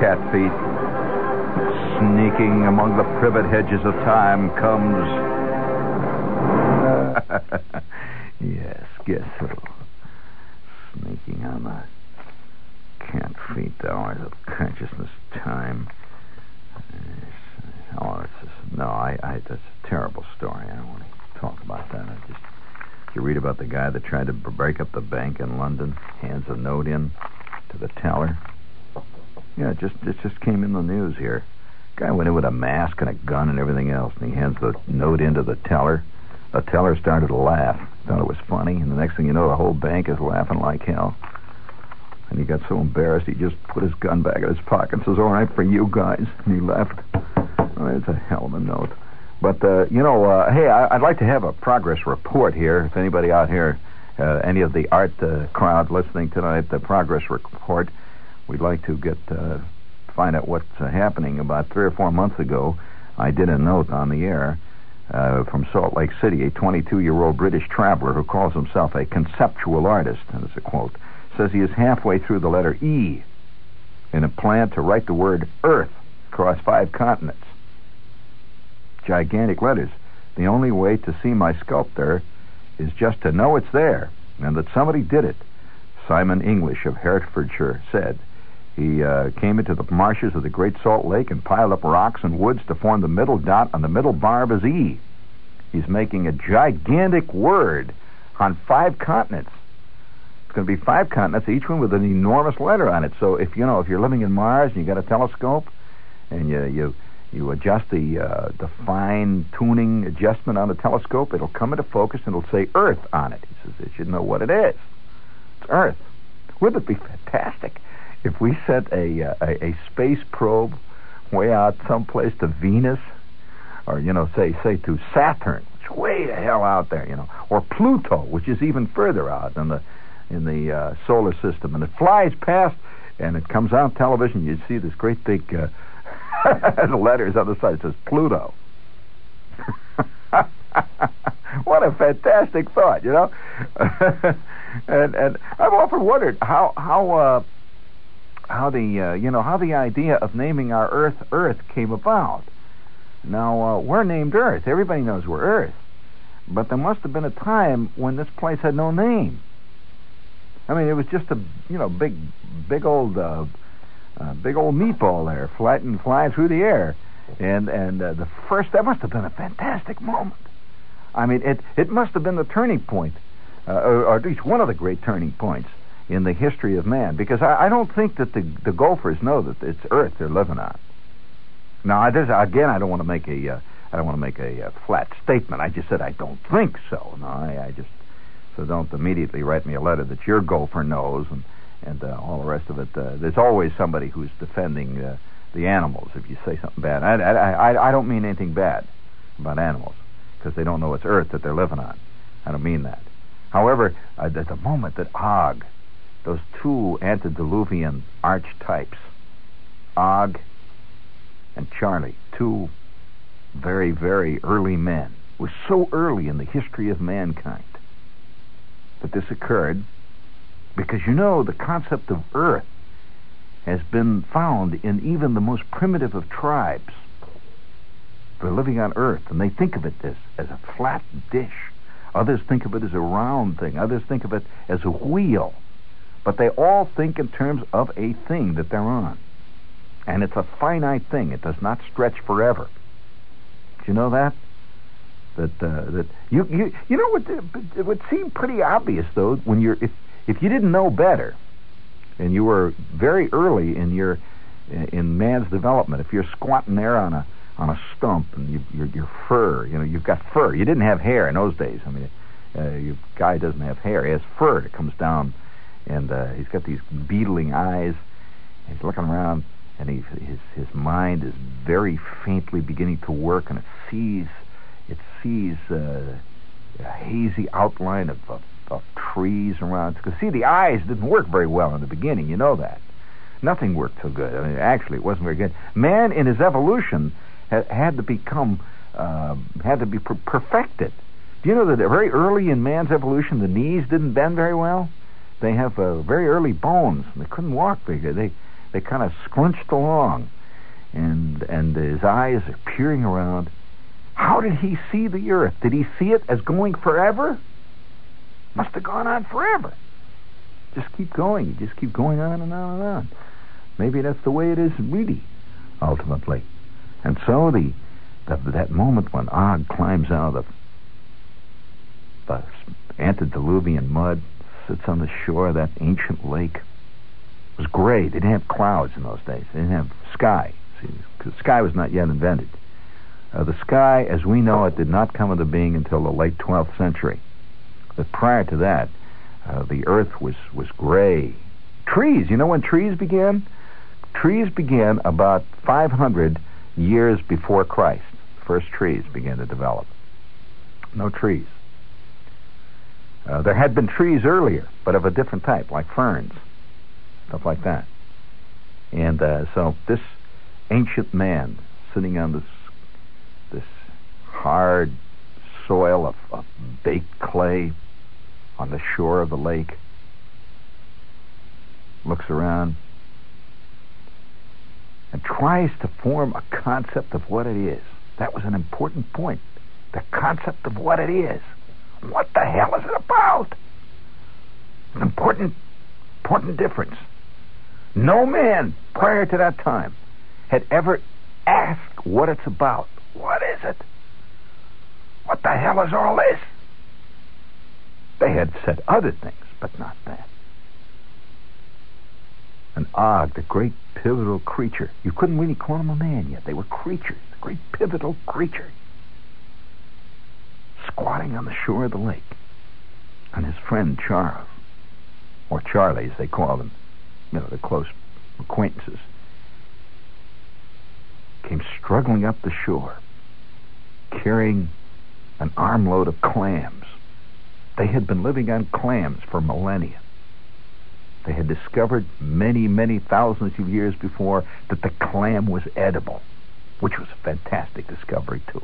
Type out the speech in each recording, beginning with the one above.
cat feet, sneaking among the privet hedges of time comes. yes, guess so. Sneaking on the cat feet, the hours of consciousness time. Yes. Oh, it's just, no, I, I, that's a terrible story. I don't want to talk about that. I just, you read about the guy that tried to b- break up the bank in London, hands a note in to the teller. Yeah, it just it just came in the news here. Guy went in with a mask and a gun and everything else, and he hands the note in to the teller. The teller started to laugh, thought it was funny, and the next thing you know, the whole bank is laughing like hell. And he got so embarrassed, he just put his gun back in his pocket and says, "All right for you guys," and he left. Oh, it's a hell of a note. But uh, you know, uh, hey, I, I'd like to have a progress report here. If anybody out here, uh, any of the art uh, crowd listening tonight, the progress report, we'd like to get uh, find out what's uh, happening. About three or four months ago, I did a note on the air from Salt Lake City. A 22-year-old British traveler who calls himself a conceptual artist, and it's a quote, says he is halfway through the letter E in a plan to write the word Earth across five continents gigantic letters. The only way to see my sculptor is just to know it's there and that somebody did it. Simon English of Hertfordshire said. He uh, came into the marshes of the Great Salt Lake and piled up rocks and woods to form the middle dot on the middle bar of his E. He's making a gigantic word on five continents. Going to be five continents, each one with an enormous letter on it. So if you know if you're living in Mars and you got a telescope and you you you adjust the uh, the fine tuning adjustment on the telescope, it'll come into focus and it'll say Earth on it. He says it should know what it is. It's Earth. Wouldn't it be fantastic if we sent a uh, a, a space probe way out someplace to Venus, or you know, say say to Saturn, which is way the hell out there, you know, or Pluto, which is even further out than the in the uh, solar system, and it flies past, and it comes on television. You see this great big. Uh, letters on the side it says Pluto. what a fantastic thought, you know. and and I've often wondered how how uh, how the uh, you know how the idea of naming our Earth Earth came about. Now uh, we're named Earth. Everybody knows we're Earth, but there must have been a time when this place had no name. I mean, it was just a you know big big old uh, uh, big old meatball there, flying flying through the air, and and uh, the first that must have been a fantastic moment. I mean, it it must have been the turning point, uh, or, or at least one of the great turning points in the history of man. Because I, I don't think that the the Gophers know that it's Earth they're living on. Now, again, I don't want to make a uh, I don't want to make a uh, flat statement. I just said I don't think so. No, I, I just so don't immediately write me a letter that your Gopher knows and and uh, all the rest of it. Uh, there's always somebody who's defending uh, the animals if you say something bad. I, I, I, I don't mean anything bad about animals because they don't know it's Earth that they're living on. I don't mean that. However, uh, at the moment that Og, those two antediluvian archetypes, Og and Charlie, two very, very early men, was so early in the history of mankind that this occurred because you know the concept of Earth has been found in even the most primitive of tribes. They're living on Earth, and they think of it as, as a flat dish. Others think of it as a round thing. Others think of it as a wheel. But they all think in terms of a thing that they're on. And it's a finite thing. It does not stretch forever. Do you know that? That uh, that you you you know what it would seem pretty obvious though when you're if if you didn't know better and you were very early in your in man's development if you're squatting there on a on a stump, and you, your your fur. You know, you've got fur. You didn't have hair in those days. I mean, uh, your guy doesn't have hair. He has fur that comes down, and uh, he's got these beetling eyes. He's looking around, and he, his his mind is very faintly beginning to work, and it sees it sees uh, a hazy outline of, of, of trees around. Because see, the eyes didn't work very well in the beginning. You know that. Nothing worked so good. I mean, actually, it wasn't very good. Man, in his evolution, had, had to become uh, had to be per- perfected. Do you know that very early in man's evolution, the knees didn't bend very well? They have uh, very early bones. They couldn't walk good. They they kind of scrunched along, and and his eyes are peering around. How did he see the earth? Did he see it as going forever? Must have gone on forever. Just keep going. You just keep going on and on and on. Maybe that's the way it is really, ultimately. And so the, the that moment when Og climbs out of the antediluvian mud, sits on the shore of that ancient lake, it was gray. They didn't have clouds in those days. They didn't have sky. See, because sky was not yet invented. Uh, the sky, as we know it, did not come into being until the late 12th century. But prior to that, uh, the earth was, was gray. Trees, you know when trees began? Trees began about 500 years before Christ. First trees began to develop. No trees. Uh, there had been trees earlier, but of a different type, like ferns, stuff like that. And uh, so this ancient man sitting on this hard soil of, of baked clay on the shore of the lake looks around and tries to form a concept of what it is. That was an important point. The concept of what it is. What the hell is it about? An important, important difference. No man prior to that time had ever asked what it's about. What is it? Hell is all this? They had said other things, but not that And Og, the great pivotal creature. You couldn't really call him a man yet. They were creatures, the great pivotal creature. Squatting on the shore of the lake. And his friend Charles, or Charlie as they called him, you know, the close acquaintances, came struggling up the shore, carrying an armload of clams. They had been living on clams for millennia. They had discovered many, many thousands of years before that the clam was edible, which was a fantastic discovery, too.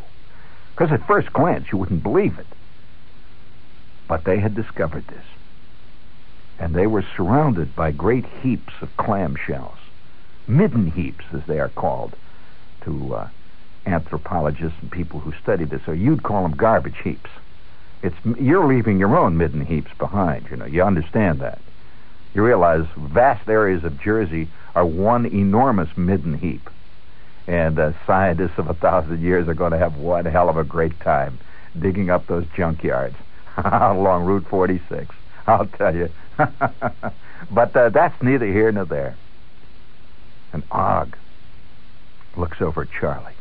Because at first glance, you wouldn't believe it. But they had discovered this. And they were surrounded by great heaps of clam shells. Midden heaps, as they are called to uh, anthropologists and people who study this, or you'd call them garbage heaps. It's you're leaving your own midden heaps behind. You know, you understand that. You realize vast areas of Jersey are one enormous midden heap. And uh, scientists of a thousand years are going to have one hell of a great time digging up those junkyards along Route 46. I'll tell you. but uh, that's neither here nor there. And Og looks over at Charlie.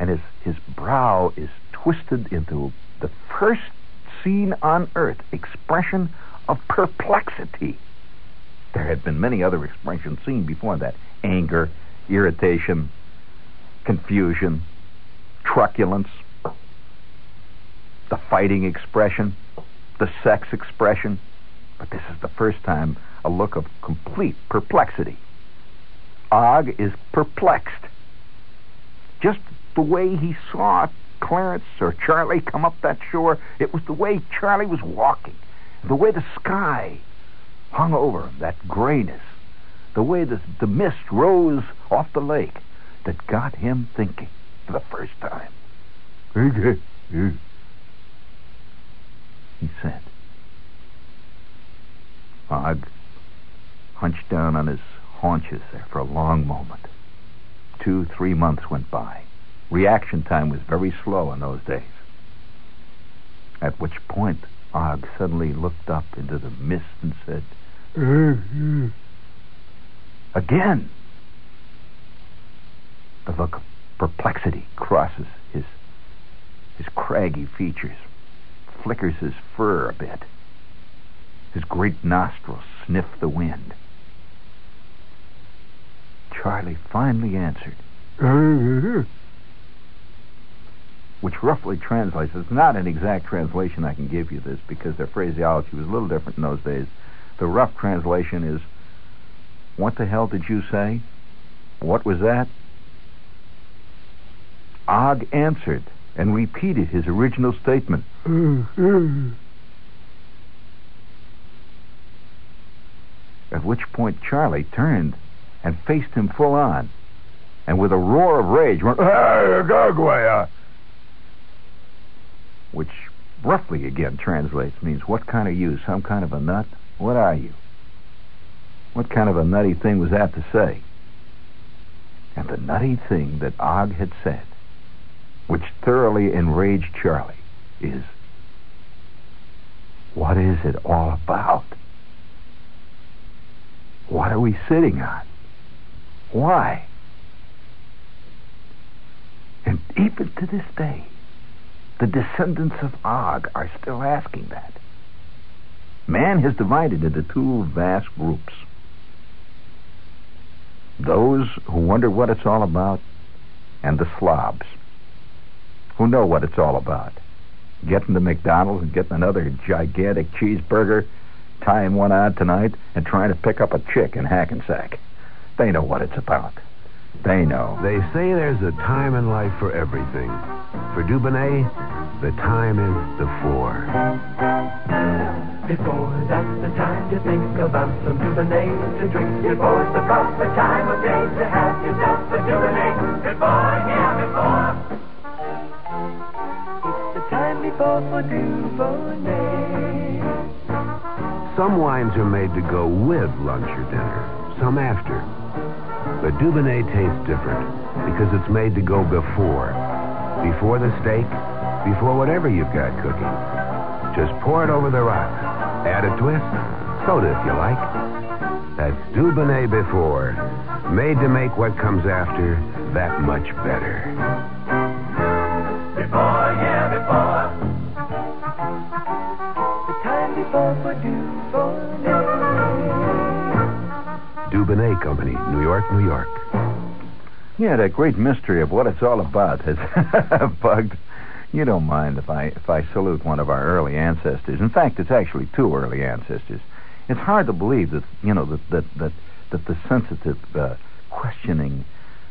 And his, his brow is twisted into the first seen on earth expression of perplexity. There had been many other expressions seen before that anger, irritation, confusion, truculence, the fighting expression, the sex expression. But this is the first time a look of complete perplexity. Og is perplexed. Just the way he saw Clarence or Charlie come up that shore, it was the way Charlie was walking the way the sky hung over him, that grayness, the way the, the mist rose off the lake that got him thinking for the first time. He said. Og hunched down on his haunches there for a long moment. Two, three months went by. Reaction time was very slow in those days. At which point Og suddenly looked up into the mist and said, uh-huh. Again. The look of perplexity crosses his his craggy features, flickers his fur a bit. His great nostrils sniff the wind. Charlie finally answered, uh-huh. Which roughly translates. It's not an exact translation I can give you this because their phraseology was a little different in those days. The rough translation is, What the hell did you say? What was that? Og answered and repeated his original statement. At which point Charlie turned and faced him full on, and with a roar of rage went, "Hey, Gagwaya!" Uh, Which roughly again translates means, What kind of you? Some kind of a nut? What are you? What kind of a nutty thing was that to say? And the nutty thing that Og had said, which thoroughly enraged Charlie, is what is it all about? What are we sitting on? Why? And even to this day, the descendants of Og are still asking that. Man has divided into two vast groups. Those who wonder what it's all about, and the slobs, who know what it's all about. Getting to McDonald's and getting another gigantic cheeseburger, tying one on tonight, and trying to pick up a chick in Hackensack. They know what it's about. They know. They say there's a time in life for everything. For Dubonnet, the time is the four. Before that's the time to think about some Dubonnet to drink. Before's the proper time of day to have yourself a Dubonnet. Before, yeah, before. It's the time before for Dubonnet. Some wines are made to go with lunch or dinner, some after. But Dubonnet tastes different because it's made to go before. Before the steak, before whatever you've got cooking. Just pour it over the rocks. Add a twist. Soda if you like. That's Dubonnet before. Made to make what comes after that much better. Before, yeah, before. The time before for Dubonnet. Dubonnet Company, New York, New York. Yeah, that great mystery of what it's all about has bugged. You don't mind if I if I salute one of our early ancestors. In fact, it's actually two early ancestors. It's hard to believe that you know that that that, that the sensitive, uh, questioning,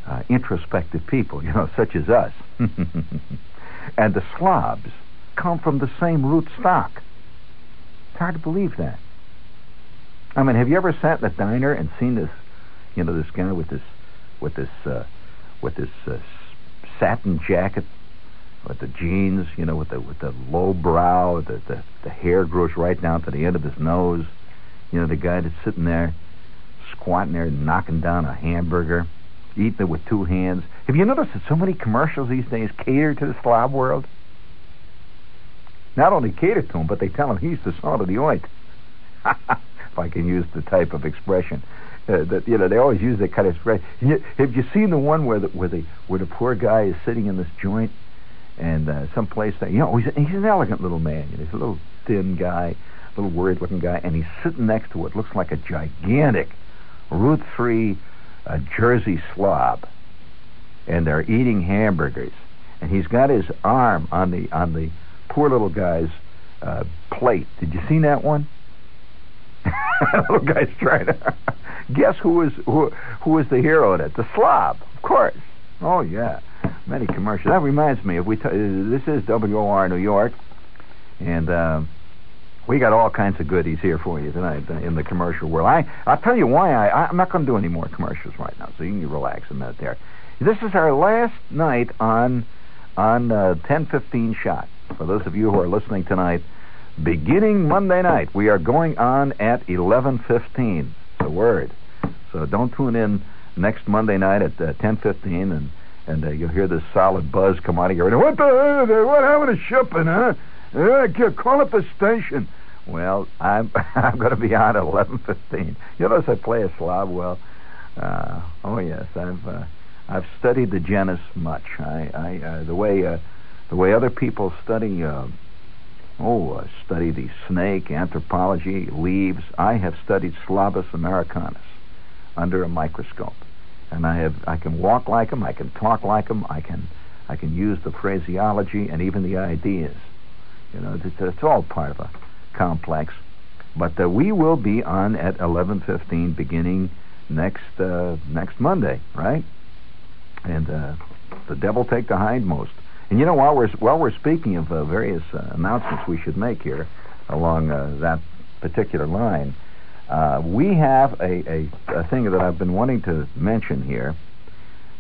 uh, introspective people, you know, such as us, and the slobs, come from the same root stock. It's hard to believe that. I mean, have you ever sat in a diner and seen this, you know, this guy with this, with this, uh, with this uh, satin jacket, with the jeans, you know, with the with the low brow, the, the the hair grows right down to the end of his nose. You know, the guy that's sitting there, squatting there, knocking down a hamburger, eating it with two hands. Have you noticed that so many commercials these days cater to the slob world? Not only cater to him, but they tell him he's the salt of the oint. I can use the type of expression. Uh, that you know they always use that kind of expression. Have you seen the one where the where the where the poor guy is sitting in this joint and uh, someplace that you know he's he's an elegant little man. You know, he's a little thin guy, a little worried looking guy, and he's sitting next to what looks like a gigantic Route Three uh, Jersey slob, and they're eating hamburgers, and he's got his arm on the on the poor little guy's uh, plate. Did you see that one? little guy's trying to guess who was who who was the hero in it? The slob, of course. Oh yeah, many commercials. That reminds me. If we t- this is WOR New York, and uh, we got all kinds of goodies here for you tonight uh, in the commercial world. I I'll tell you why I I'm not going to do any more commercials right now, so you can relax a minute there. This is our last night on on uh, 10:15 shot. For those of you who are listening tonight, beginning Monday night, we are going on at 11:15. The word. So don't tune in next Monday night at uh, 10:15, and and uh, you'll hear this solid buzz come out of your. What the? What happened to shipping, huh? Uh, call up the station. Well, I'm I'm going to be on at 11:15. You notice I play a slob well. Uh, oh yes, I've uh, I've studied the genus much. I, I uh, the way uh, the way other people study. Oh, I study the snake, anthropology, leaves. I have studied Sclavus americanus under a microscope, and I have I can walk like them. I can talk like them. I can I can use the phraseology and even the ideas. You know, it's, it's all part of a complex. But uh, we will be on at 11:15 beginning next uh, next Monday, right? And uh, the devil take the hindmost. And you know, while we're while we're speaking of uh, various uh, announcements we should make here along uh, that particular line, uh, we have a, a, a thing that I've been wanting to mention here.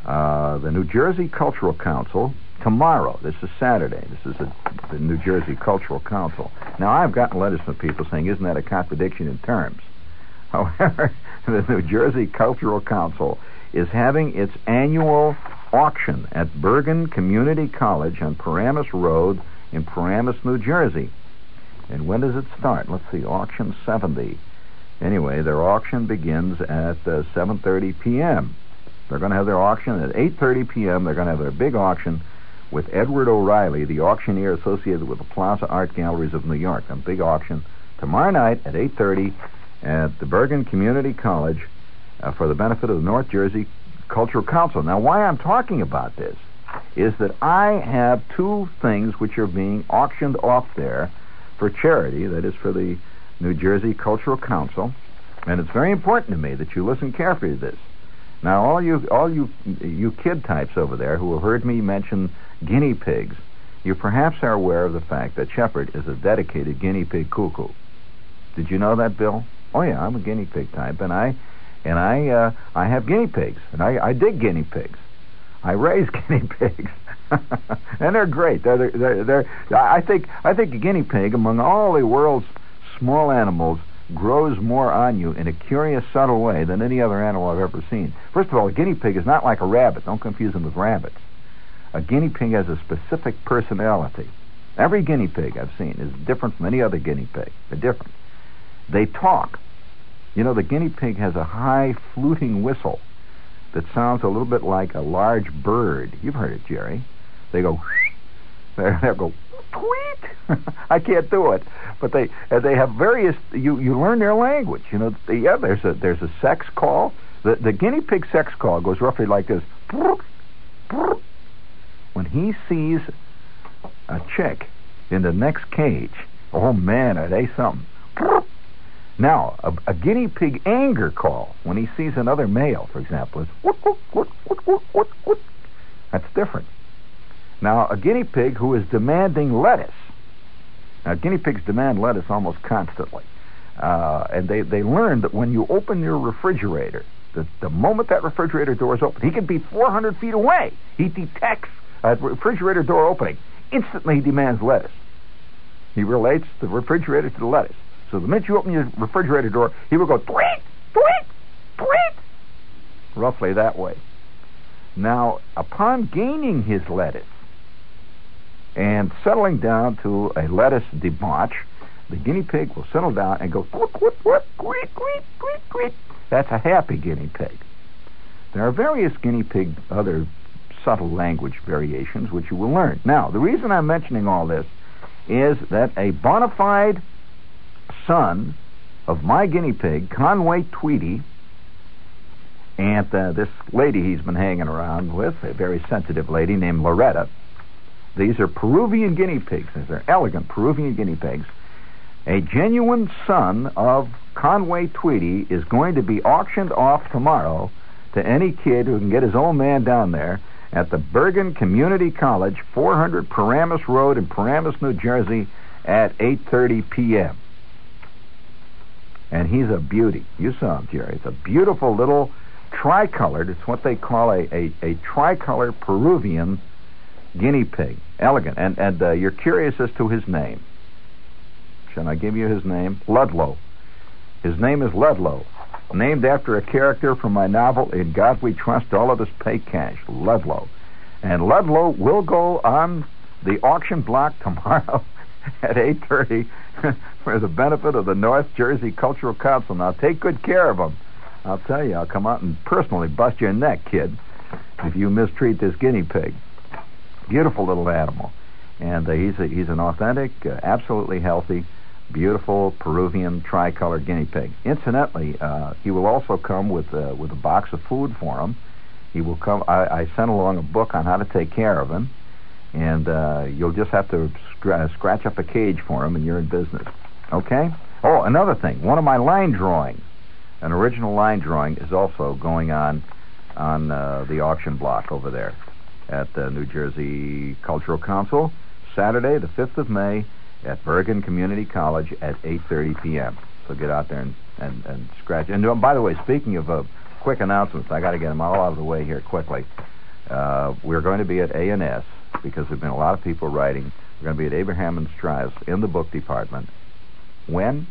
Uh, the New Jersey Cultural Council tomorrow. This is Saturday. This is a, the New Jersey Cultural Council. Now, I've gotten letters from people saying, "Isn't that a contradiction in terms?" However, the New Jersey Cultural Council is having its annual auction at Bergen Community College on Paramus Road in Paramus, New Jersey. And when does it start? Let's see, auction 70. Anyway, their auction begins at uh, 7:30 p.m. They're going to have their auction at 8:30 p.m. They're going to have their big auction with Edward O'Reilly, the auctioneer associated with the Plaza Art Galleries of New York. A big auction tomorrow night at 8:30 at the Bergen Community College uh, for the benefit of the North Jersey Cultural Council. Now, why I'm talking about this is that I have two things which are being auctioned off there for charity. That is for the New Jersey Cultural Council, and it's very important to me that you listen carefully to this. Now, all you all you you kid types over there who have heard me mention guinea pigs, you perhaps are aware of the fact that Shepherd is a dedicated guinea pig cuckoo. Did you know that, Bill? Oh yeah, I'm a guinea pig type, and I and I uh, I have guinea pigs, and I, I dig guinea pigs. I raise guinea pigs, and they're great. They're, they're, they're, I think I think a guinea pig, among all the world's small animals, grows more on you in a curious, subtle way than any other animal I've ever seen. First of all, a guinea pig is not like a rabbit. Don't confuse them with rabbits. A guinea pig has a specific personality. Every guinea pig I've seen is different from any other guinea pig. They're different. They talk. You know, the guinea pig has a high fluting whistle that sounds a little bit like a large bird. You've heard it, Jerry. They go, they go, tweet. I can't do it, but they uh, they have various. You you learn their language. You know, yeah. There's a there's a sex call. The the guinea pig sex call goes roughly like this. When he sees a chick in the next cage, oh man, are they something? Now, a, a, guinea pig anger call when he sees another male, for example, is whoop, whoop, whoop. That's different. Now, a guinea pig who is demanding lettuce. Now, guinea pigs demand lettuce almost constantly. Uh, and they, they learn that when you open your refrigerator, the, the moment that refrigerator door is open, he can be 400 feet away. He detects a refrigerator door opening. Instantly, he demands lettuce. He relates the refrigerator to the lettuce. So the minute you open your refrigerator door, he will go tweet, tweet, tweet, roughly that way. Now, upon gaining his lettuce and settling down to a lettuce debauch, the guinea pig will settle down and go quit, quit, quit, quit, quit, quit, quit. That's a happy guinea pig. There are various guinea pig other subtle language variations which you will learn. Now, the reason I'm mentioning all this is that a bona fide son of my guinea pig, Conway Tweedy, and uh, this lady he's been hanging around with, a very sensitive lady named Loretta. These are Peruvian guinea pigs. These are elegant Peruvian guinea pigs. A genuine son of Conway Tweedy is going to be auctioned off tomorrow to any kid who can get his old man down there at the Bergen Community College, 400 Paramus Road in Paramus, New Jersey, at 8:30 p.m and he's a beauty. You saw him, Jerry. It's a beautiful little tricolored. It's what they call a, a, a tricolor Peruvian guinea pig. Elegant. And, and uh, you're curious as to his name. Shall I give you his name? Ludlow. His name is Ludlow, named after a character from my novel In God We Trust, All Others Pay Cash. Ludlow. And Ludlow will go on the auction block tomorrow at 8.30 for the benefit of the North Jersey Cultural Council. Now, take good care of them. I'll tell you, I'll come out and personally bust your neck, kid. if you mistreat this guinea pig. Beautiful little animal. And uh, he's, a, he's an authentic, uh, absolutely healthy, beautiful Peruvian tricolor guinea pig. Incidentally, uh, he will also come with, uh, with a box of food for him. He will come. I, I sent along a book on how to take care of him, and uh, you'll just have to scr- scratch up a cage for him, and you're in business. Okay? Oh, another thing. One of my line drawings, an original line drawing, is also going on on uh, the auction block over there at the New Jersey Cultural Council, Saturday, the 5th of May, at Bergen Community College at 8:30 p.m. So get out there and, and, and scratch. And uh, by the way, speaking of uh, quick announcements, I got to get them all out of the way here quickly. Uh, we're going to be at A&S because there've been a lot of people writing. We're going to be at Abraham and Straus in the book department. When?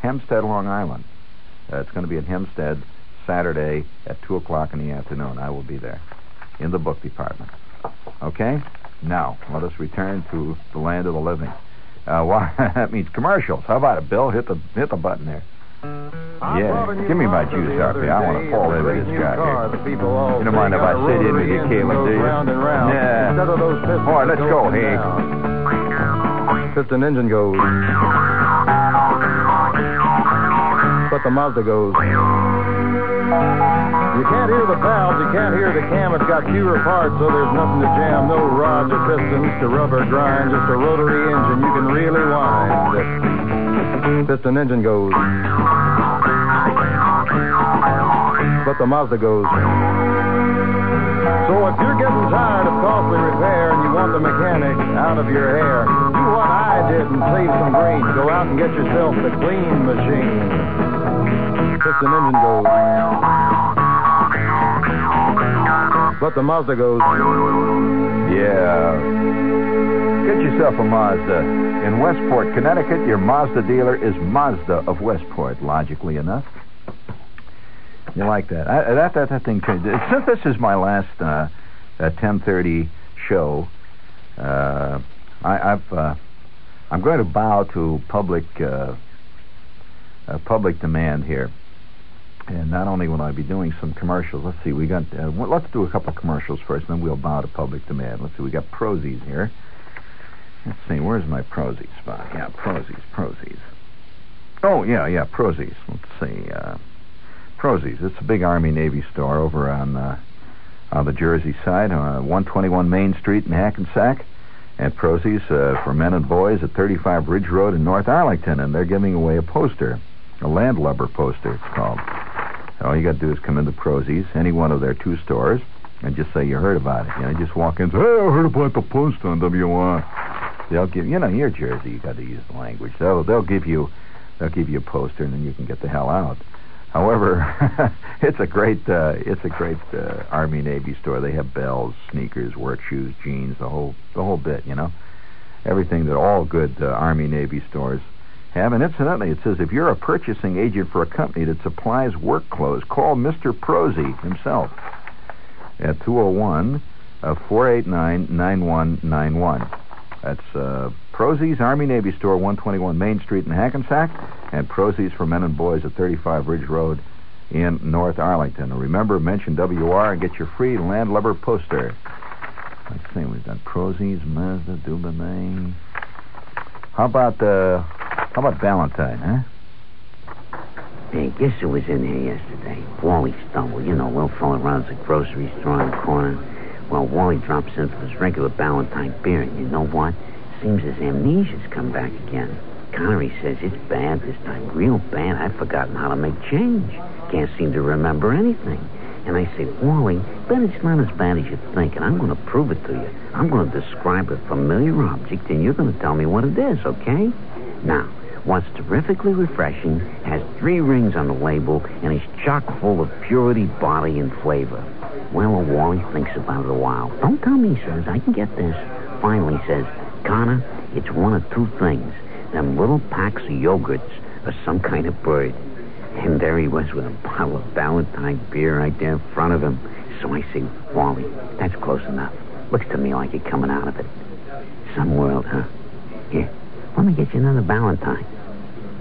Hempstead, Long Island. Uh, it's going to be at Hempstead Saturday at 2 o'clock in the afternoon. I will be there in the book department. Okay? Now, let us return to the land of the living. Uh, why, that means commercials. How about it, Bill? Hit the hit the button there. Yeah, give me my juice, Harvey. I want to fall over this guy here. You don't mind if I sit in with you, Caleb, do you? Yeah. All right, let's go, Hank. Piston engine goes. But the Mazda goes. You can't hear the valves, you can't hear the cam. It's got fewer parts, so there's nothing to jam. No rods or pistons to rubber grind. Just a rotary engine you can really wind. Piston engine goes. But the Mazda goes. So if you're getting tired of costly repair and you want the mechanic out of your hair, do what I did and save some green. Go out and get yourself the clean machine. Piston engine goes. But the Mazda goes. Yeah. Get yourself a Mazda. In Westport, Connecticut, your Mazda dealer is Mazda of Westport, logically enough. You like that? I, that, that that thing changed. Since this is my last uh, uh, 10:30 show, uh, I, I've uh, I'm going to bow to public uh, uh, public demand here. And not only will I be doing some commercials, let's see, we got, uh, let's do a couple of commercials first, and then we'll bow to public demand. Let's see, we got Prozis here. Let's see, where's my Prozis spot? Yeah, Prozis, Prozis. Oh, yeah, yeah, Prozis. Let's see, uh, Prozis. It's a big Army Navy store over on, uh, on the Jersey side, uh, 121 Main Street in Hackensack. At Prozis uh, for men and boys at 35 Ridge Road in North Arlington, and they're giving away a poster, a landlubber poster, it's called. All you got to do is come into Prozis, any one of their two stores, and just say you heard about it. You know, just walk in and say, hey, I heard about the poster on WR. They'll give you know, you're Jersey, you got to use the language. They'll they'll give you they'll give you a poster, and then you can get the hell out. However, it's a great uh, it's a great uh, Army Navy store. They have bells, sneakers, work shoes, jeans, the whole the whole bit. You know, everything that all good uh, Army Navy stores have. And incidentally, it says if you're a purchasing agent for a company that supplies work clothes, call Mr. Prosy himself at 201 uh, 489 9191. That's uh, Prozy's Army Navy Store, 121 Main Street in Hackensack, and Prozy's for Men and Boys at 35 Ridge Road in North Arlington. Remember, mention WR and get your free landlubber poster. Let's see, we've got Prozy's, Mazda, Dubonnet. How about uh, how about Ballantine, huh? Hey, guess who was in here yesterday? Wally Stumble. You know, little fella runs a grocery store on the corner. Well, Wally drops in for his regular Ballantine beer, and you know what? Seems his amnesia's come back again. Connery says it's bad this time, real bad. I've forgotten how to make change. Can't seem to remember anything. And I say, Wally, bet it's not as bad as you think, and I'm going to prove it to you. I'm going to describe a familiar object, and you're going to tell me what it is, okay? Now, what's terrifically refreshing, has three rings on the label, and is chock full of purity, body, and flavor. Well, Wally thinks about it a while. Don't tell me, says. I can get this. Finally says, Connor, it's one of two things. Them little packs of yogurts or some kind of bird. And there he was with a bottle of Ballantine beer right there in front of him. So I say, Wally, that's close enough. Looks to me like you're coming out of it. Some world, huh? Here, let me get you another Ballantine.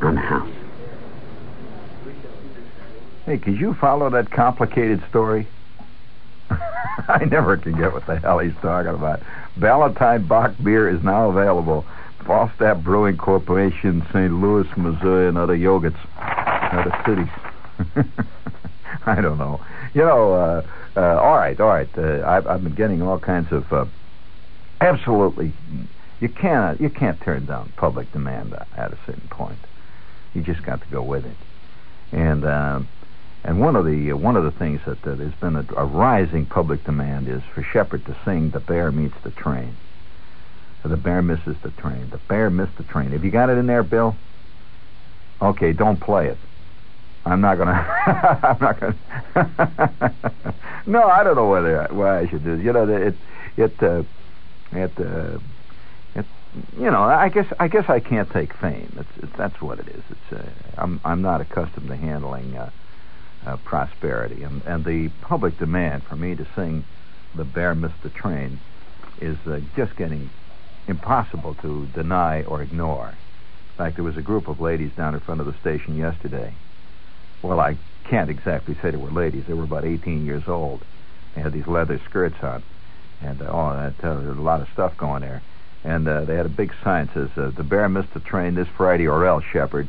On the house. Hey, could you follow that complicated story? I never can get what the hell he's talking about. Ballantine Bock beer is now available. Falstaff Brewing Corporation, St. Louis, Missouri, and other yogurts, other cities. I don't know. You know, uh, uh, all right, all right. Uh, I've, I've been getting all kinds of uh, absolutely. You can't you can't turn down public demand at a certain point. You just got to go with it. And uh, and one of the uh, one of the things that uh, there's been a, a rising public demand is for Shepherd to sing "The Bear Meets the Train." The bear misses the train. The bear missed the train. Have you got it in there, Bill? Okay, don't play it. I'm not gonna. I'm not gonna. no, I don't know whether why I should do. It. You know, it it uh, it uh, it. You know, I guess I guess I can't take fame. It's, it's that's what it is. It's uh, I'm I'm not accustomed to handling uh, uh, prosperity, and and the public demand for me to sing "The Bear Missed the Train" is uh, just getting impossible to deny or ignore. In fact, there was a group of ladies down in front of the station yesterday well, I can't exactly say they were ladies. They were about 18 years old. They had these leather skirts on, and uh, oh, that, uh, there's a lot of stuff going there. And uh, they had a big sign that says, uh, "The bear missed the train this Friday, or else, Shepherd."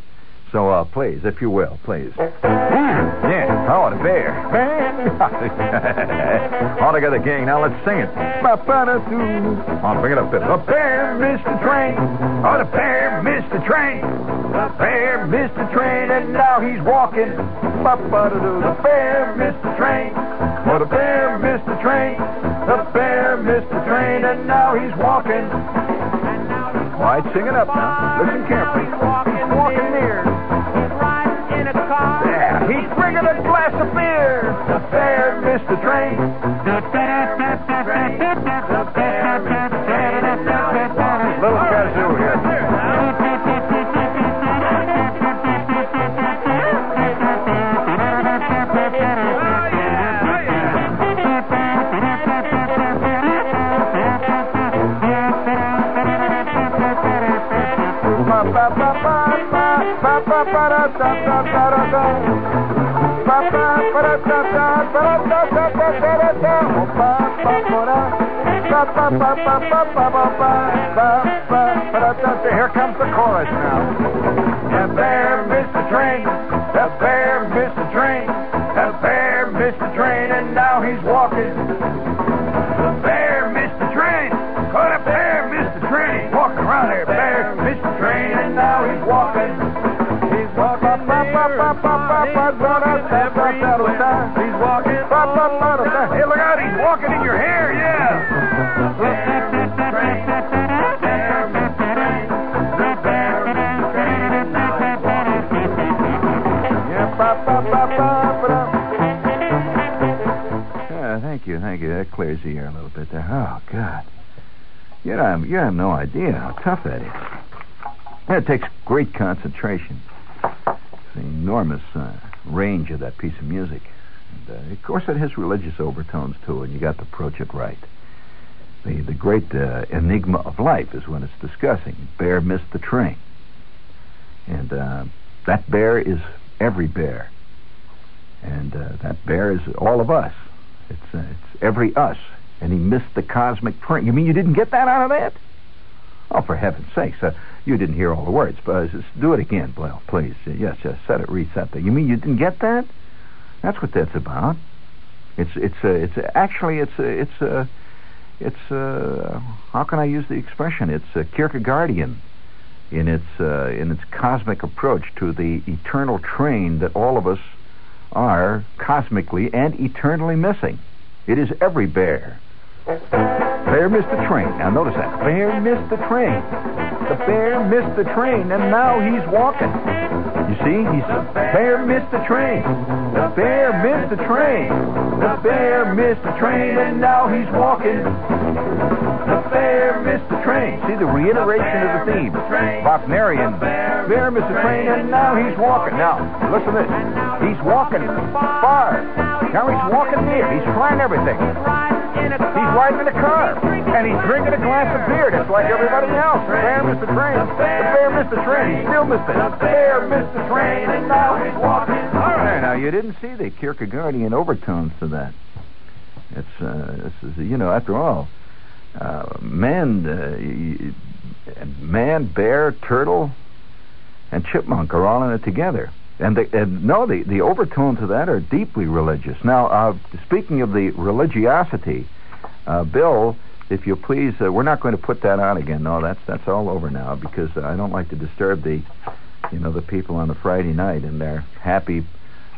So, uh, please, if you will, please. yeah, oh, the bear. All together, gang. Now let's sing it. On, bring it up, Bill. The bear missed the train. Oh, the bear missed the train. The bear missed the train, and now he's walking. The bear missed the train. Oh, the bear missed the train. The bear missed the train, and now he's walking. All right, sing it up now. Listen carefully. Beer. The bear missed the train. Train. Here comes the chorus now. Oh, God. You have, you have no idea how tough that is. It takes great concentration. It's an enormous uh, range of that piece of music. And, uh, of course, it has religious overtones, too, and you got to approach it right. The, the great uh, enigma of life is when it's discussing bear missed the train. And uh, that bear is every bear. And uh, that bear is all of us. It's, uh, it's every us. And he missed the cosmic train. You mean you didn't get that out of that? Oh, for heaven's sakes. You didn't hear all the words. But uh, just do it again, Well, please. Uh, yes, yes, set it, reset that. You mean you didn't get that? That's what that's about. It's, it's, uh, it's uh, actually, it's, uh, it's, uh, it's, uh, how can I use the expression? It's uh, Kierkegaardian in its, uh, in its cosmic approach to the eternal train that all of us are cosmically and eternally missing. It is every bear. Bear missed the train. Now notice that. Bear missed the train. The bear missed the train, and now he's walking. You see, he's the bear missed the train. The bear missed the train. The bear missed the train, and now he's walking. The bear missed the train. See the reiteration of the theme. Wagnerian. Bear missed the train, and now he's walking. Now, listen to this. He's walking far. Now he's walking near. He's trying everything. He's riding in a car, and he's drinking a glass of beer just like everybody else. The bear missed the train. The bear missed the train. He still missed it. The bear missed the train, and now he's walking. All right, now you didn't see the Kierkegaardian overtones to that. It's uh, this is you know after all, uh, man, uh, man, bear, turtle, and chipmunk are all in it together. And, the, and no, the, the overtones of that are deeply religious. Now, uh, speaking of the religiosity, uh, Bill, if you please, uh, we're not going to put that on again. No, that's that's all over now because I don't like to disturb the, you know, the people on the Friday night and their happy,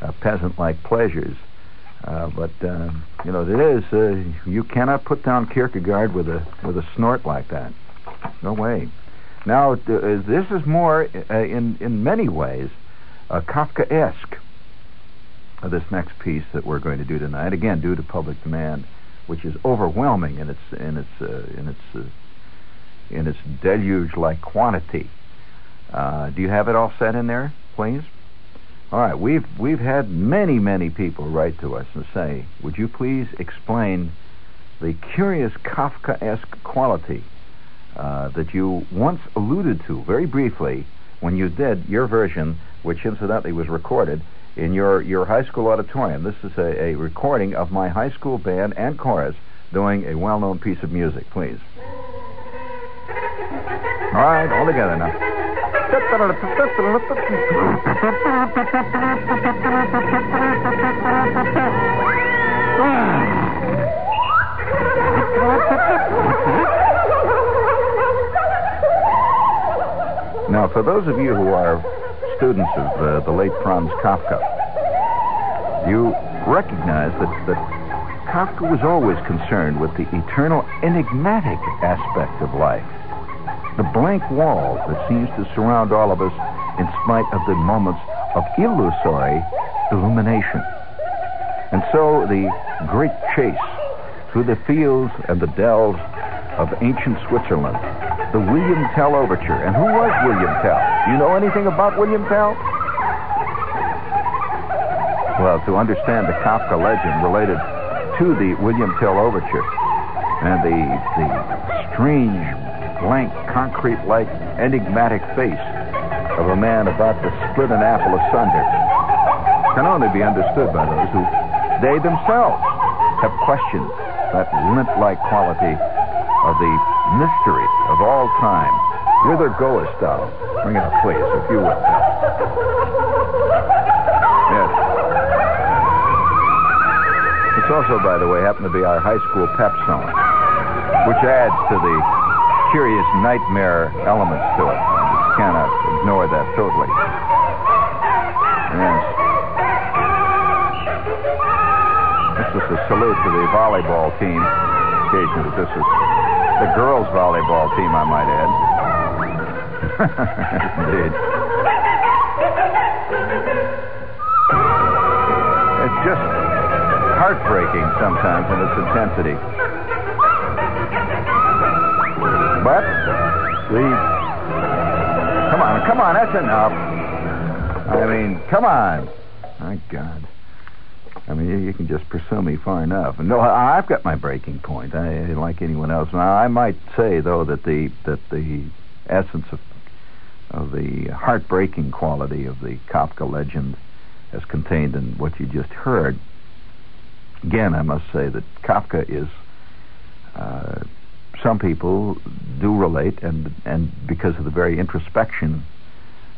uh, peasant-like pleasures. Uh, but uh, you know, it is you cannot put down Kierkegaard with a with a snort like that. No way. Now, this is more in in many ways uh, Kafkaesque. This next piece that we're going to do tonight, again due to public demand, which is overwhelming in its in its uh, in its uh, in its deluge-like quantity. Uh, do you have it all set in there, please? All right, we've we've had many many people write to us and say, "Would you please explain the curious Kafkaesque quality uh, that you once alluded to very briefly when you did your version, which incidentally was recorded in your your high school auditorium. This is a, a recording of my high school band and chorus doing a well-known piece of music. Please. All right, all together now. Now, for those of you who are students of uh, the late Franz Kafka, you recognize that, that Kafka was always concerned with the eternal enigmatic aspect of life. The blank wall that seems to surround all of us in spite of the moments of illusory illumination. And so the great chase through the fields and the dells of ancient Switzerland, the William Tell Overture. And who was William Tell? Do you know anything about William Tell? Well, to understand the Kafka legend related to the William Tell Overture and the, the strange, blank, concrete-like, enigmatic face of a man about to split an apple asunder can only be understood by those who, they themselves, have questioned that lint-like quality of the mystery of all time. Whither goest thou? Bring it please, if you would. Yes. This also, by the way, happened to be our high school pep song, which adds to the curious nightmare elements to it. You cannot ignore that totally. Yes. This is a salute to the volleyball team. Occasionally, but this is the girls' volleyball team, I might add. Indeed. It's just heartbreaking sometimes in its intensity. But the come on, come on, that's enough. I mean, come on. My God. I mean, you, you can just pursue me far enough. No, I, I've got my breaking point. I, like anyone else. Now, I might say though that the that the essence of of the heartbreaking quality of the Kafka legend, as contained in what you just heard. Again, I must say that Kafka is. Uh, some people do relate, and and because of the very introspection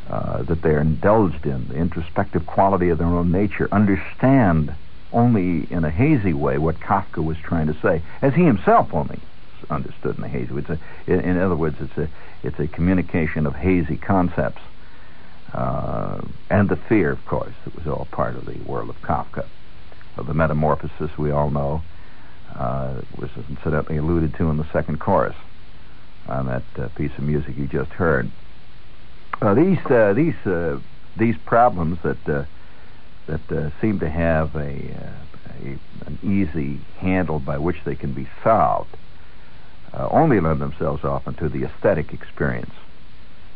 uh, that they're indulged in, the introspective quality of their own nature, understand only in a hazy way what Kafka was trying to say, as he himself only understood in a hazy way. A, in, in other words, it's a it's a communication of hazy concepts, uh, and the fear, of course, that was all part of the world of Kafka, of the metamorphosis we all know, uh, was incidentally alluded to in the second chorus on that uh, piece of music you just heard. Uh, these uh, these uh, these problems that uh, that uh, seem to have a, uh, a an easy handle by which they can be solved uh, only lend themselves often to the aesthetic experience.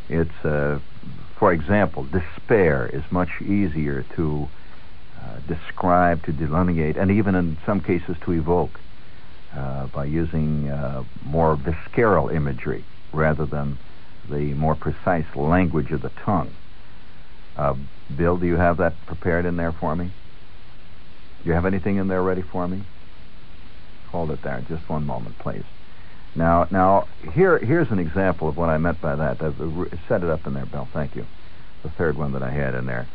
It's, uh, for example, despair is much easier to describe, to delineate, and even in some cases to evoke by using more visceral imagery rather than the more precise language of the tongue. Uh, Bill, do you have that prepared in there for me? Do you have anything in there ready for me? hold it there, just one moment, please. Now, now here, here's an example of what I meant by that. I've uh, set it up in there, Bill. Thank you. The third one that I had in there.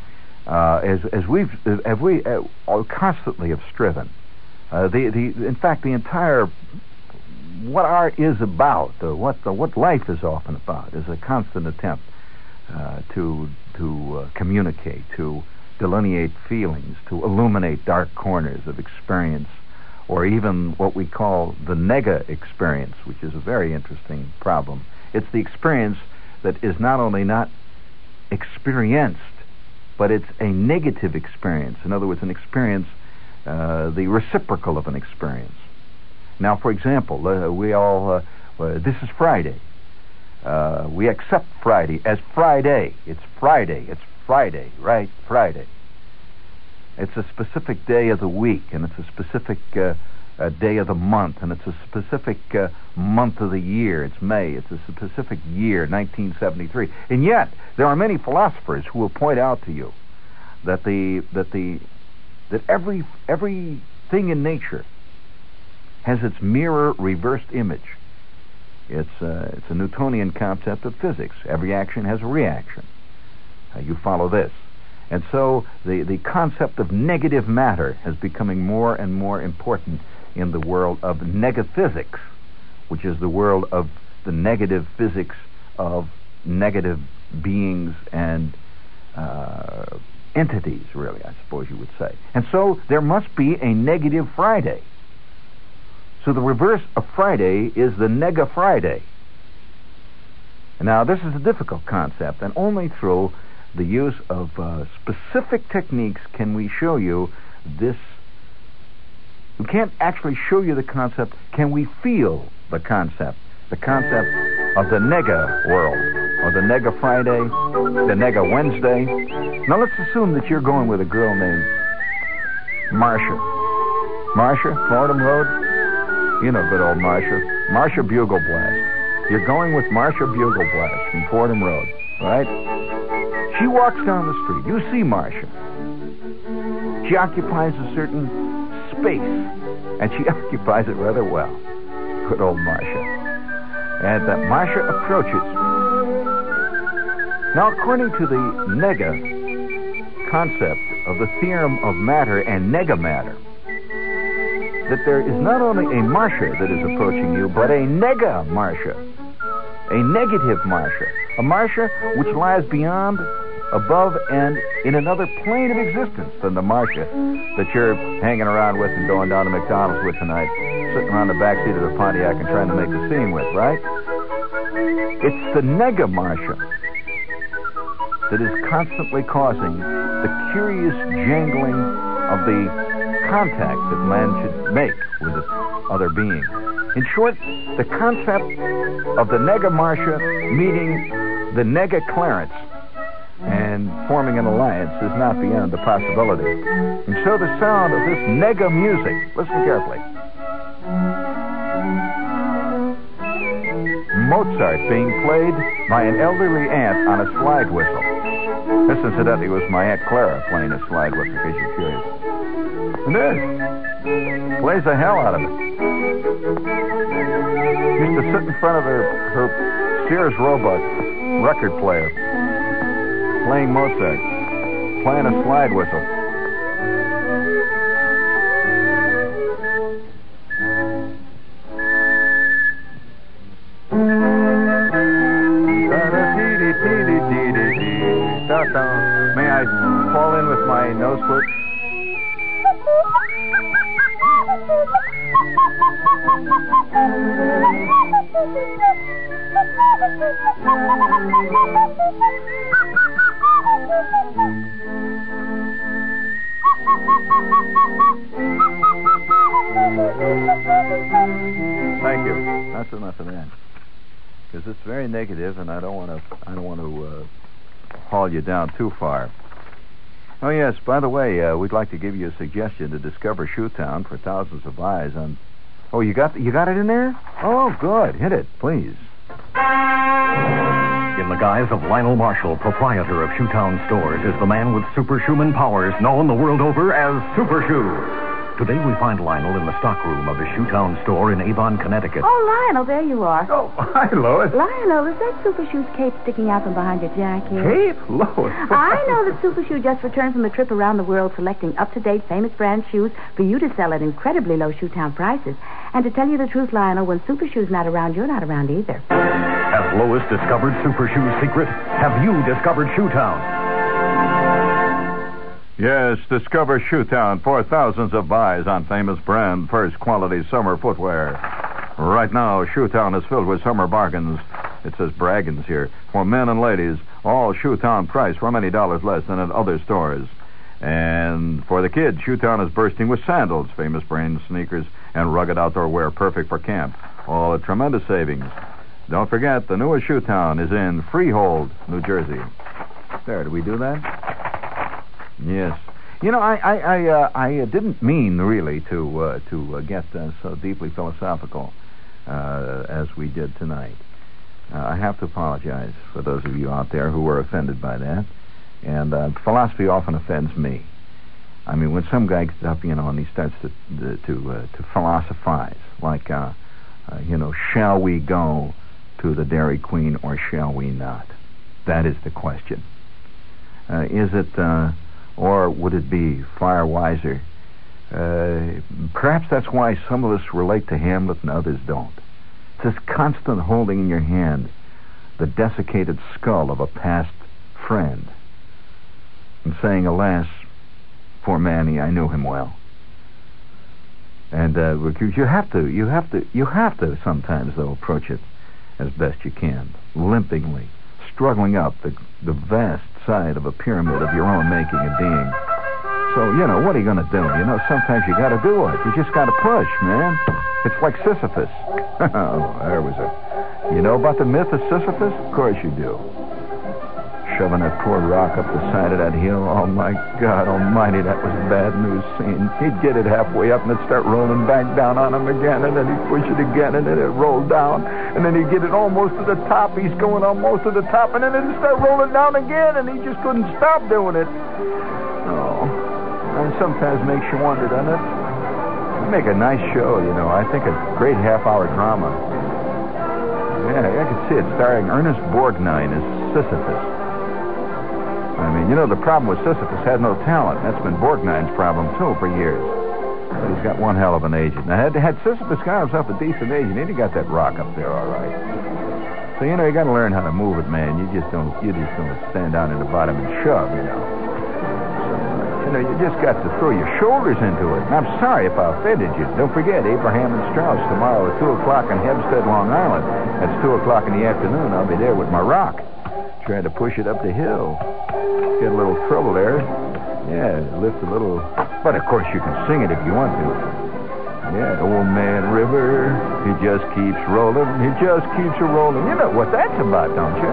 Uh, as, as we've, as we uh, constantly have striven, uh, the, the, in fact, the entire what art is about, uh, what the, what life is often about, is a constant attempt uh, to to uh, communicate, to delineate feelings, to illuminate dark corners of experience, or even what we call the nega experience, which is a very interesting problem. It's the experience that is not only not experienced, but it's a negative experience. In other words, an experience, uh, the reciprocal of an experience. Now, for example, uh, we all, uh, this is Friday. Uh, we accept Friday as Friday. It's Friday. It's Friday, right? Friday. It's a specific day of the week, and it's a specific uh, uh, day of the month, and it's a specific uh, month of the year. It's May. It's a specific year, 1973. And yet, there are many philosophers who will point out to you that the that the that every everything in nature has its mirror reversed image. It's uh, it's a Newtonian concept of physics. Every action has a reaction. Uh, you follow this. And so the, the concept of negative matter is becoming more and more important in the world of negaphysics, which is the world of the negative physics of negative beings and uh, entities, really, I suppose you would say. And so there must be a negative Friday. So the reverse of Friday is the nega Friday. Now, this is a difficult concept, and only through the use of uh, specific techniques can we show you this. We can't actually show you the concept. Can we feel the concept? The concept of the nega world, or the nega Friday, the nega Wednesday. Now let's assume that you're going with a girl named Marcia. Marcia, Fordham Road. You know good old Marcia. Marcia Bugle Blast. You're going with Marcia Bugle Blast from Fordham Road, right? She walks down the street. You see Marcia. She occupies a certain space, and she occupies it rather well. Good old Marcia. And uh, Marcia approaches. Now, according to the nega concept of the theorem of matter and nega matter, that there is not only a Marcia that is approaching you, but a nega Marcia, a negative Marcia, a Marcia which lies beyond above and in another plane of existence than the Marcia that you're hanging around with and going down to McDonald's with tonight, sitting around the back seat of the Pontiac and trying to make a scene with, right? It's the nega Marcia that is constantly causing the curious jangling of the contact that man should make with other being. In short, the concept of the nega Marcia meeting the nega Clarence and forming an alliance is not beyond the possibility. And so the sound of this nega music, listen carefully. Mozart being played by an elderly aunt on a slide whistle. This, incidentally, was my Aunt Clara playing a slide whistle, in case you're curious. This plays the hell out of it. Used to sit in front of her, her Sears Roebuck record player playing Mozart, playing a slide whistle. You down too far. Oh yes. By the way, uh, we'd like to give you a suggestion to discover Shoetown for thousands of eyes on. Oh, you got you got it in there? Oh, good. Hit it, please. In the guise of Lionel Marshall, proprietor of Shoetown Stores, is the man with superhuman powers known the world over as Super Shoe. Today we find Lionel in the stockroom of a Shoetown store in Avon, Connecticut. Oh, Lionel, there you are. Oh, hi, Lois. Lionel, is that Super Shoe's cape sticking out from behind your jacket? Cape? Lois. I know that Super Shoe just returned from a trip around the world selecting up-to-date famous brand shoes for you to sell at incredibly low Shoetown prices. And to tell you the truth, Lionel, when Super Shoe's not around, you're not around either. Has Lois discovered Super Shoe's secret? Have you discovered Shoetown? Yes, discover Shoetown for thousands of buys on famous brand first quality summer footwear. Right now, Shoetown is filled with summer bargains. It says braggins here. For men and ladies, all Shoetown price for many dollars less than at other stores. And for the kids, Shoetown is bursting with sandals, famous brand sneakers, and rugged outdoor wear perfect for camp. All at tremendous savings. Don't forget, the newest Shoetown is in Freehold, New Jersey. There, did we do that? Yes. You know, I I I, uh, I uh, didn't mean really to uh, to uh, get uh, so deeply philosophical uh, as we did tonight. I have to apologize for those of you out there who were offended by that. And philosophy often offends me. I mean, when some guy gets up, you know, and he starts to to to, philosophize, like, you know, shall we go to the Dairy Queen or shall we not? That is the question. Is it? Or would it be far wiser? Uh, perhaps that's why some of us relate to Hamlet and others don't. It's this constant holding in your hand the desiccated skull of a past friend and saying, Alas, poor Manny, I knew him well. And uh, you have to, you have to, you have to sometimes, though, approach it as best you can, limpingly, struggling up the, the vast side of a pyramid of your own making and being. So, you know, what are you going to do? You know, sometimes you got to do it. You just got to push, man. It's like Sisyphus. oh, there was a. You know about the myth of Sisyphus? Of course you do. Shoving that poor rock up the side of that hill. Oh, my God almighty, that was a bad news scene. He'd get it halfway up and it'd start rolling back down on him again, and then he'd push it again, and then it'd roll down. And then he'd get it almost to the top. He's going almost to the top, and then it'd start rolling down again, and he just couldn't stop doing it. Oh, and sometimes makes you wonder, doesn't it? It'd make a nice show, you know. I think a great half-hour drama. Yeah, I could see it starring Ernest Borgnine as Sisyphus. I mean, you know, the problem with Sisyphus had no talent. That's been Borgnine's problem, too, for years. But he's got one hell of an agent. Now, had, had Sisyphus got himself a decent agent, he'd have got that rock up there all right. So, you know, you got to learn how to move it, man. You just don't, you just don't stand down in the bottom and shove, you know. You know, you just got to throw your shoulders into it. And I'm sorry if I offended you. Don't forget, Abraham and Straus tomorrow at 2 o'clock in Hempstead, Long Island. That's 2 o'clock in the afternoon. I'll be there with my rock. Trying to push it up the hill. Get a little trouble there. Yeah, lift a little. But of course, you can sing it if you want to. Yeah, old man river, he just keeps rolling, he just keeps a rolling. You know what that's about, don't you?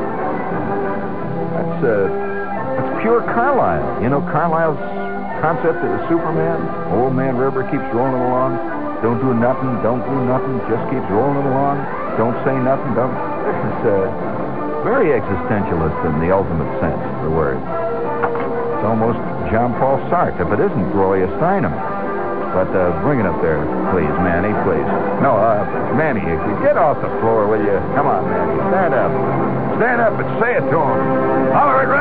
That's uh, that's pure Carlyle. You know Carlyle's concept of the Superman. Old man river keeps rolling along. Don't do nothing. Don't do nothing. Just keeps rolling along. Don't say nothing. Don't. This is uh, very existentialist in the ultimate sense of the word. It's almost John Paul Sartre, if it isn't Gloria Steinem. But uh, bring it up there, please, Manny, please. No, uh, Manny, if you get off the floor, will you? Come on, Manny, stand up. Stand up and say it to him. Holler it